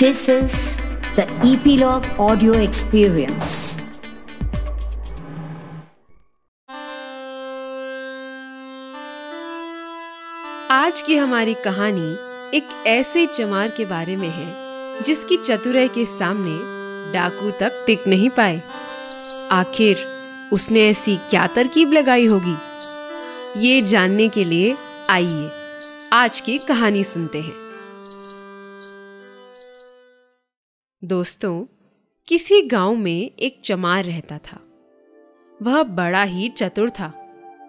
This is the Epilogue Audio Experience. आज की हमारी कहानी एक ऐसे चमार के बारे में है, जिसकी चतुराई के सामने डाकू तक टिक नहीं पाए। आखिर उसने ऐसी क्या तरकीब लगाई होगी? ये जानने के लिए आइए आज की कहानी सुनते हैं। दोस्तों, किसी गाँव में एक चमार रहता था। वह बड़ा ही चतुर था,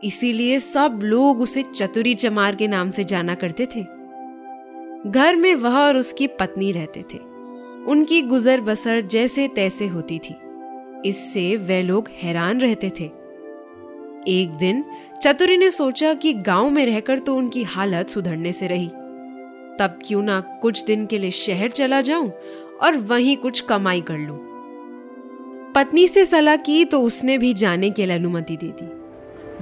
इसीलिए सब लोग उसे चतुरी चमार के नाम से जाना करते थे। घर में वह और उसकी पत्नी रहते थे। उनकी गुजर बसर जैसे तैसे होती थी। इससे वे लोग हैरान रहते थे। एक दिन चतुरी ने सोचा कि गाँव में रहकर तो उनकी हालत सुधरने से रही। तब क्यों ना कुछ दिन के लिए शहर चला जाऊँ और वहीं कुछ कमाई कर लूँ। पत्नी से सलाह की तो उसने भी जाने के लिए अनुमति दे दी।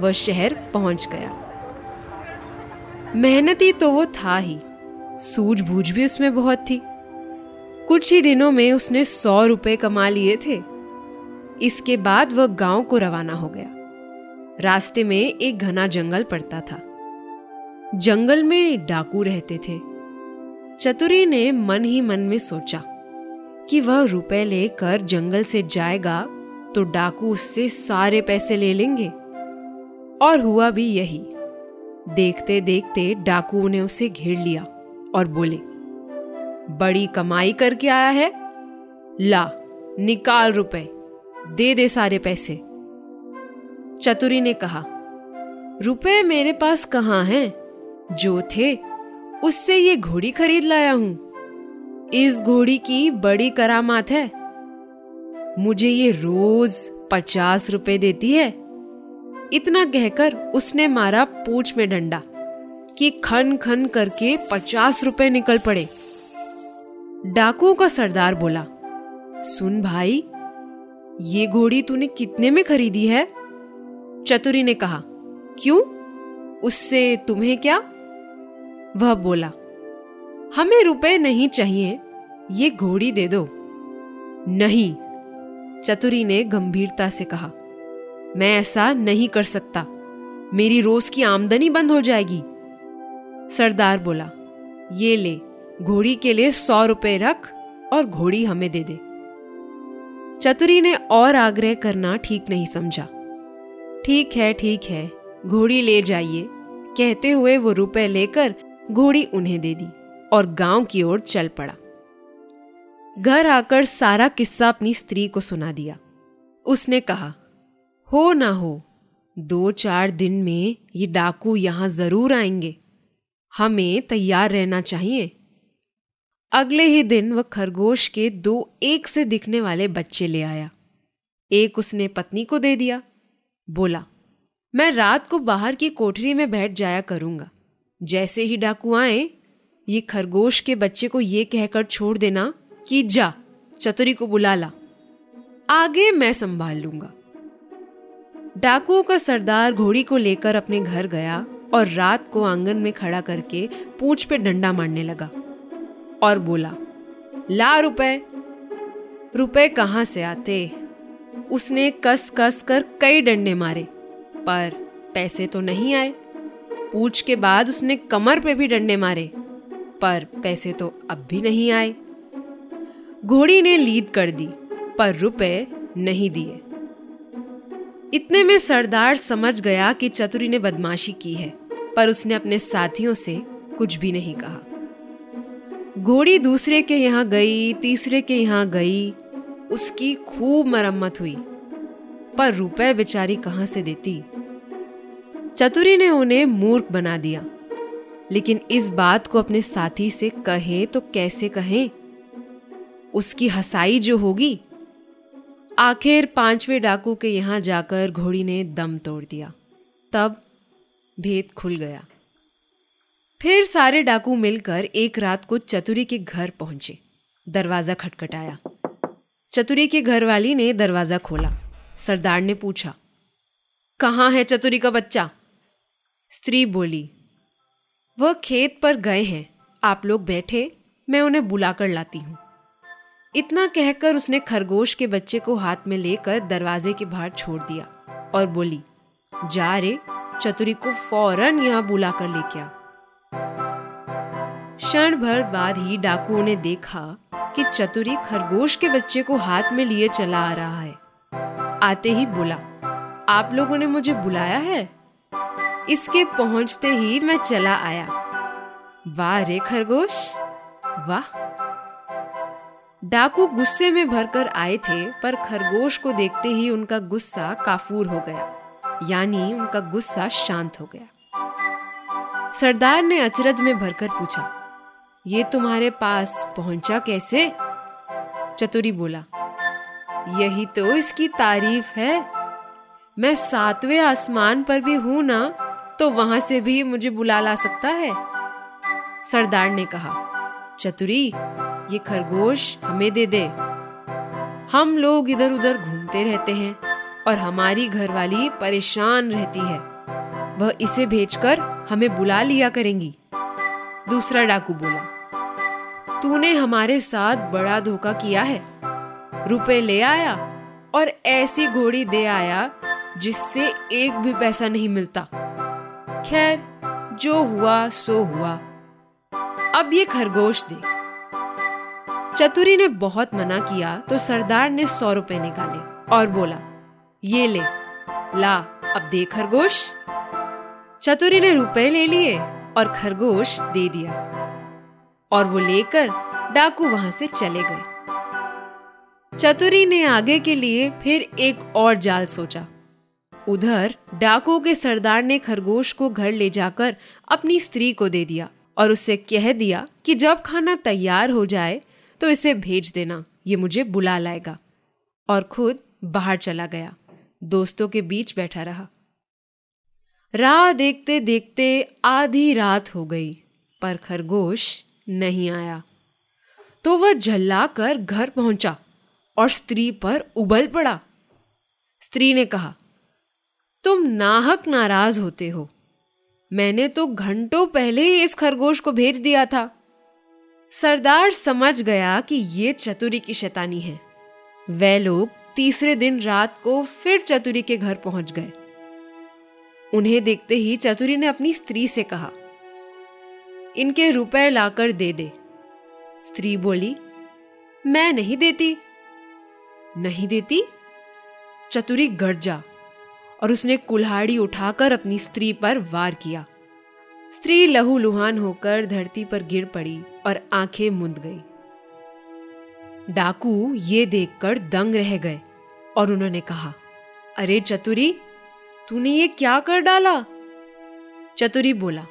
वह शहर पहुँच गया। मेहनती तो वो था ही। सूझबूझ भी उसमें बहुत थी। कुछ ही दिनों में उसने सौ रुपए कमा लिए थे। इसके बाद वह गाँव को रवाना हो गया। रास्ते में एक घना जंगल पड़ता था। जंगल में डाकू रहते थे। चतुरी ने मन ही मन में सोचा कि वह रुपए लेकर जंगल से जाएगा तो डाकू उससे सारे पैसे ले लेंगे। और हुआ भी यही। देखते देखते डाकुओं ने उसे घेर लिया और बोले, बड़ी कमाई करके आया है। ला, निकाल रुपए, दे दे सारे पैसे। चतुरी ने कहा, रुपए मेरे पास कहाँ हैं? जो थे, उससे ये घोड़ी खरीद लाया हूँ। इस घोड़ी की बड़ी करामात है। मुझे ये रोज पचास रुपए देती है। इतना कहकर उसने मारा पूछ में डंडा कि खन खन करके पचास रुपए निकल पड़े। डाकुओं का सरदार बोला, सुन भाई, ये घोड़ी तूने कितने में खरीदी है? चतुरी ने कहा, क्यों? उससे तुम्हें क्या? वह बोला हमें रुपए नहीं चाहिए, ये घोड़ी दे दो। नहीं, चतुरी ने गंभीरता से कहा। मैं ऐसा नहीं कर सकता। मेरी रोज की आमदनी बंद हो जाएगी। सरदार बोला, ये ले, घोड़ी के लिए सौ रुपए रख और घोड़ी हमें दे दे। चतुरी ने और आग्रह करना ठीक नहीं समझा। ठीक है ठीक है, घोड़ी ले जाइए। कहते हुए वो रुपए लेकर घोड़ी उन्हें दे दी। और गाँव की ओर चल पड़ा। घर आकर सारा किस्सा अपनी स्त्री को सुना दिया। उसने कहा, हो ना हो दो चार दिन में ये डाकू यहाँ ज़रूर आएँगे। हमें तैयार रहना चाहिए। अगले ही दिन वह खरगोश के दो एक से दिखने वाले बच्चे ले आया। एक उसने पत्नी को दे दिया। बोला, मैं रात को बाहर की कोठरी में बैठ जाया करूँगा। जैसे ही डाकू आए ये खरगोश के बच्चे को ये कहकर छोड़ देना कि जा, चतुरी को बुला ला। आगे मैं संभाल लूँगा। डाकुओं का सरदार घोड़ी को लेकर अपने घर गया और रात को आँगन में खड़ा करके पूछ पे डंडा मारने लगा और बोला, ला रुपए। रुपए कहाँ से आते? उसने कस कस कर कई डंडे मारे, पर पैसे तो नहीं आए। पूछ के बाद उसने कमर पे भी डंडे मारे। पर पैसे तो अब भी नहीं आए। घोड़ी ने लीद कर दी, पर रुपए नहीं दिए। इतने में सरदार समझ गया कि चतुरी ने बदमाशी की है, पर उसने अपने साथियों से कुछ भी नहीं कहा। घोड़ी दूसरे के यहाँ गई, तीसरे के यहाँ गई, उसकी खूब मरम्मत हुई, पर रुपए बेचारी कहाँ से देती? चतुरी ने उन्हें मूर्ख बना दिया। लेकिन इस बात को अपने साथी से कहे तो कैसे कहें? उसकी हसाई जो होगी? आखिर पाँचवें डाकू के यहाँ जाकर घोड़ी ने दम तोड़ दिया। तब भेद खुल गया। फिर सारे डाकू मिलकर एक रात को चतुरी के घर पहुँचे। दरवाज़ा खटखटाया। चतुरी के घर वाली ने दरवाज़ा खोला। सरदार ने पूछा, कहाँ है चतुरी का बच्चा? स्त्री बोली वह खेत पर गए हैं। आप लोग बैठे, मैं उन्हें बुलाकर लाती हूँ। इतना कहकर उसने खरगोश के बच्चे को हाथ में लेकर दरवाजे के बाहर छोड़ दिया और बोली, जा रे, चतुरी को फ़ौरन यहाँ बुला कर लेके आ। क्षण भर बाद ही डाकुओं ने देखा कि चतुरी खरगोश के बच्चे को हाथ में लिए चला आ रहा है। आते ही बोला, आप लोगों ने मुझे बुलाया है? इसके पहुँचते ही मैं चला आया। वाह रे खरगोश, वाह। डाकू गुस्से में भरकर आए थे, पर खरगोश को देखते ही उनका गुस्सा काफूर हो गया, यानी उनका गुस्सा शांत हो गया। सरदार ने अचरज में भरकर पूछा, ये तुम्हारे पास पहुँचा कैसे? चतुरी बोला, यही तो इसकी तारीफ़ है। मैं सातवें आसमान पर भी हूँ ना तो वहाँ से भी मुझे बुला ला सकता है? सरदार ने कहा, चतुरी, ये खरगोश हमें दे दे। हम लोग इधर उधर घूमते रहते हैं और हमारी घरवाली परेशान रहती है। वह इसे भेजकर हमें बुला लिया करेंगी। दूसरा डाकू बोला, तूने हमारे साथ बड़ा धोखा किया है। रुपए ले आया और ऐसी घोड़ी दे आया जिससे एक भी पैसा नहीं मिलता। खैर, जो हुआ, सो हुआ। अब ये खरगोश दे चतुरी ने बहुत मना किया तो सरदार ने सौ रुपए निकाले और बोला, ये ले, ला, अब दे खरगोश। चतुरी ने रुपए ले लिए और खरगोश दे दिया। और वो लेकर डाकू वहाँ से चले गए। चतुरी ने आगे के लिए फिर एक और जाल सोचा। उधर डाकुओं के सरदार ने खरगोश को घर ले जाकर अपनी स्त्री को दे दिया और उससे कह दिया कि जब खाना तैयार हो जाए तो इसे भेज देना, ये मुझे बुला लाएगा। और खुद बाहर चला गया, दोस्तों के बीच बैठा रहा। राह देखते देखते आधी रात हो गई, पर खरगोश नहीं आया। तो वह झल्ला कर घर पहुँचा और स्त्री पर उबल पड़ा। स्त्री ने कहा तुम नाहक नाराज़ होते हो। मैंने तो घंटों पहले ही इस खरगोश को भेज दिया था। सरदार समझ गया कि ये चतुरी की शैतानी है। वे लोग तीसरे दिन रात को फिर चतुरी के घर पहुँच गए। उन्हें देखते ही चतुरी ने अपनी स्त्री से कहा, इनके रुपए लाकर दे दे। स्त्री बोली, मैं नहीं देती। नहीं देती? चतुरी गर्जा और उसने कुल्हाड़ी उठाकर अपनी स्त्री पर वार किया। स्त्री लहू लुहान होकर धरती पर गिर पड़ी और आँखें मुंद गई। डाकू ये देखकर दंग रह गए और उन्होंने कहा, अरे चतुरी, तूने ये क्या कर डाला? चतुरी बोला,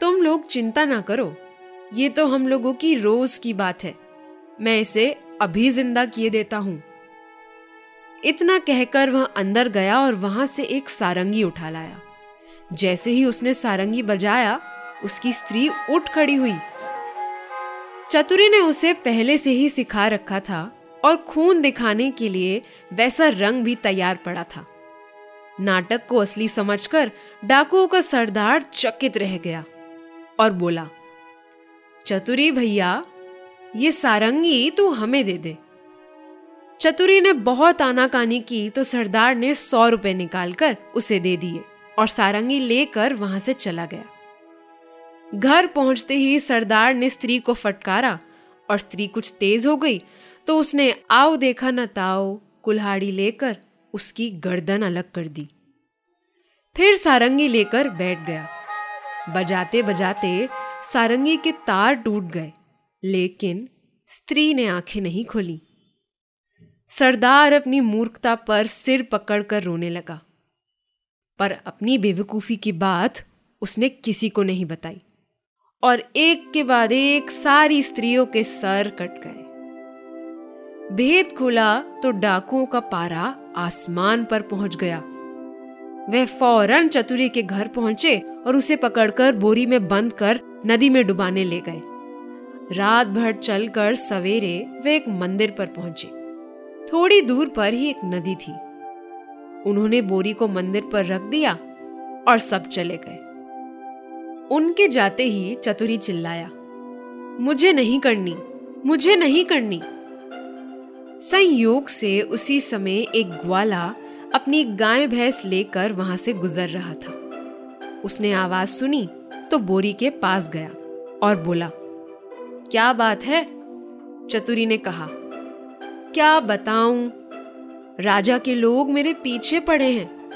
तुम लोग चिंता ना करो, ये तो हम लोगों की रोज की बात है। मैं इसे अभी ज़िंदा किए देता हूँ। इतना कहकर वह अंदर गया और वहाँ से एक सारंगी उठा लाया। जैसे ही उसने सारंगी बजाया, उसकी स्त्री उठ खड़ी हुई। चतुरी ने उसे पहले से ही सिखा रखा था और खून दिखाने के लिए वैसा रंग भी तैयार पड़ा था। नाटक को असली समझकर डाकुओं का सरदार चकित रह गया और बोला, चतुरी भैया, ये सारंगी तू हमें दे दे। चतुरी ने बहुत आनाकानी की तो सरदार ने सौ रुपए निकालकर उसे दे दिए और सारंगी लेकर वहाँ से चला गया। घर पहुँचते ही सरदार ने स्त्री को फटकारा और स्त्री कुछ तेज हो गई तो उसने आओ देखा न ताओ कुल्हाड़ी लेकर उसकी गर्दन अलग कर दी। फिर सारंगी लेकर बैठ गया। बजाते बजाते सारंगी के तार टूट गए, लेकिन स्त्री ने आँखें नहीं खोली। सरदार अपनी मूर्खता पर सिर पकड़कर रोने लगा। पर अपनी बेवकूफ़ी की बात उसने किसी को नहीं बताई। और एक के बाद एक सारी स्त्रियों के सर कट गए। भेद खुला तो डाकुओं का पारा आसमान पर पहुँच गया। वे फ़ौरन चतुरी के घर पहुँचे और उसे पकड़कर बोरी में बंद कर नदी में डुबाने ले गए। रात भर चलकर सवेरे वे एक मंदिर पर पहुँचे। थोड़ी दूर पर ही एक नदी थी। उन्होंने बोरी को मंदिर पर रख दिया और सब चले गए। उनके जाते ही चतुरी चिल्लाया, मुझे नहीं करनी, मुझे नहीं करनी। संयोग से उसी समय एक ग्वाला अपनी गाय भैंस लेकर वहाँ से गुजर रहा था। उसने आवाज़ सुनी तो बोरी के पास गया और बोला, क्या बात है? चतुरी ने कहा क्या बताऊँ? राजा के लोग मेरे पीछे पड़े हैं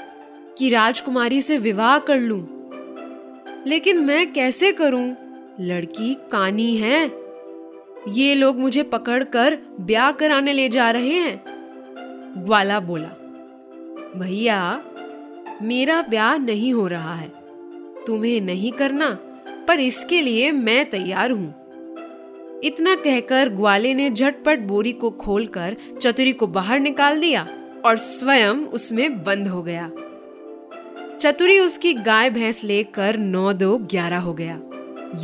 कि राजकुमारी से विवाह कर लूँ। लेकिन मैं कैसे करूँ? लड़की कानी है। ये लोग मुझे पकड़कर ब्याह कराने ले जा रहे हैं। ग्वाला बोला, भैया, मेरा ब्याह नहीं हो रहा है। तुम्हें नहीं करना, पर इसके लिए मैं तैयार हूँ। इतना कहकर ग्वाले ने झटपट बोरी को खोलकर चतुरी को बाहर निकाल दिया और स्वयं उसमें बंद हो गया। चतुरी उसकी गाय भैंस लेकर नौ दो ग्यारह हो गया,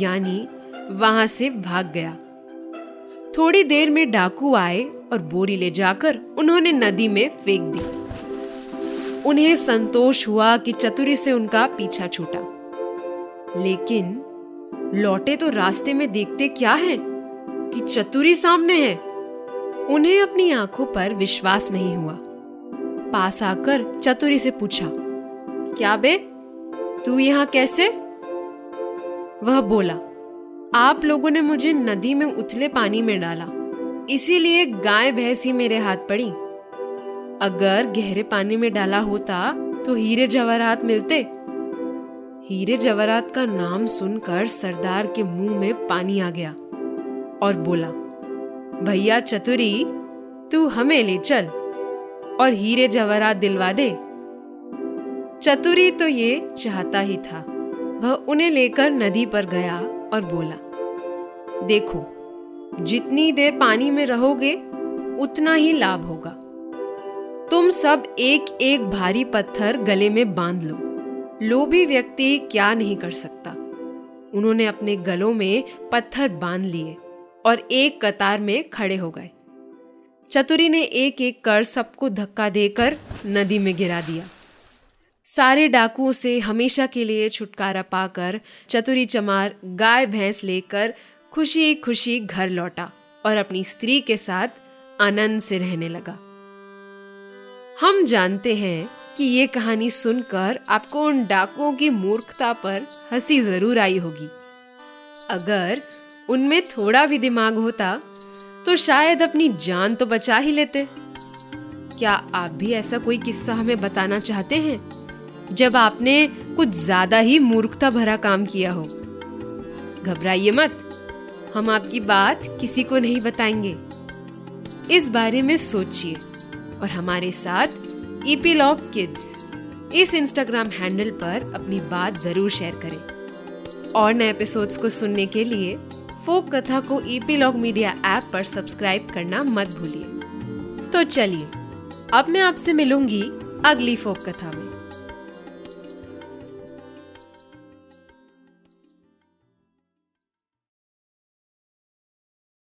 यानी वहाँ से भाग गया। थोड़ी देर में डाकू आए और बोरी ले जाकर उन्होंने नदी में फेंक दी। उन्हें संतोष हुआ कि चतुरी से उनका पीछा छूटा। लेकिन लौटे तो रास्ते में देखते क्या है? कि चतुरी सामने है। उन्हें अपनी आँखों पर विश्वास नहीं हुआ। पास आकर चतुरी से पूछा, क्या बे? तू यहाँ कैसे? वह बोला, आप लोगों ने मुझे नदी में उथले पानी में डाला। इसीलिए गाय भैंस ही मेरे हाथ पड़ी। अगर गहरे पानी में डाला होता तो हीरे जवाहरात मिलते। हीरे जवाहरात का नाम सुनकर सरदार के मुँह में पानी आ गया। और बोला, भैया चतुरी, तू हमें ले चल और हीरे जवाहरात दिलवा दे। चतुरी तो ये चाहता ही था। वह उन्हें लेकर नदी पर गया और बोला, देखो, जितनी देर पानी में रहोगे, उतना ही लाभ होगा। तुम सब एक एक भारी पत्थर गले में बाँध लो। लोभी व्यक्ति क्या नहीं कर सकता। उन्होंने अपने गलों में पत्थर बाँध लिए। और एक कतार में खड़े हो गए। चतुरी ने एक एक कर सबको धक्का देकर नदी में गिरा दिया। सारे डाकुओं से हमेशा के लिए छुटकारा पाकर चतुरी चमार गाय भैंस लेकर खुशी खुशी घर लौटा और अपनी स्त्री के साथ आनंद से रहने लगा। हम जानते हैं कि ये कहानी सुनकर आपको उन डाकुओं की मूर्खता पर हँसी ज़रूर आई होगी। अगर उनमें थोड़ा भी दिमाग होता तो शायद अपनी जान तो बचा ही लेते। क्या आप भी ऐसा कोई किस्सा हमें बताना चाहते हैं? जब आपने कुछ ज़्यादा ही मूर्खता भरा काम किया हो। घबराइए मत, हम आपकी बात किसी को नहीं बताएँगे। इस बारे में सोचिए, और हमारे साथ ईपीलॉग किड्स इस इंस्टाग्राम हैंडल पर अपनी बात ज़रूर शेयर करें। और नए एपिसोड्स को सुनने के लिए फोक कथा को ईपीलॉग मीडिया ऐप पर सब्सक्राइब करना मत भूलिए। तो चलिए, अब मैं आपसे मिलूँगी अगली फोक कथा में।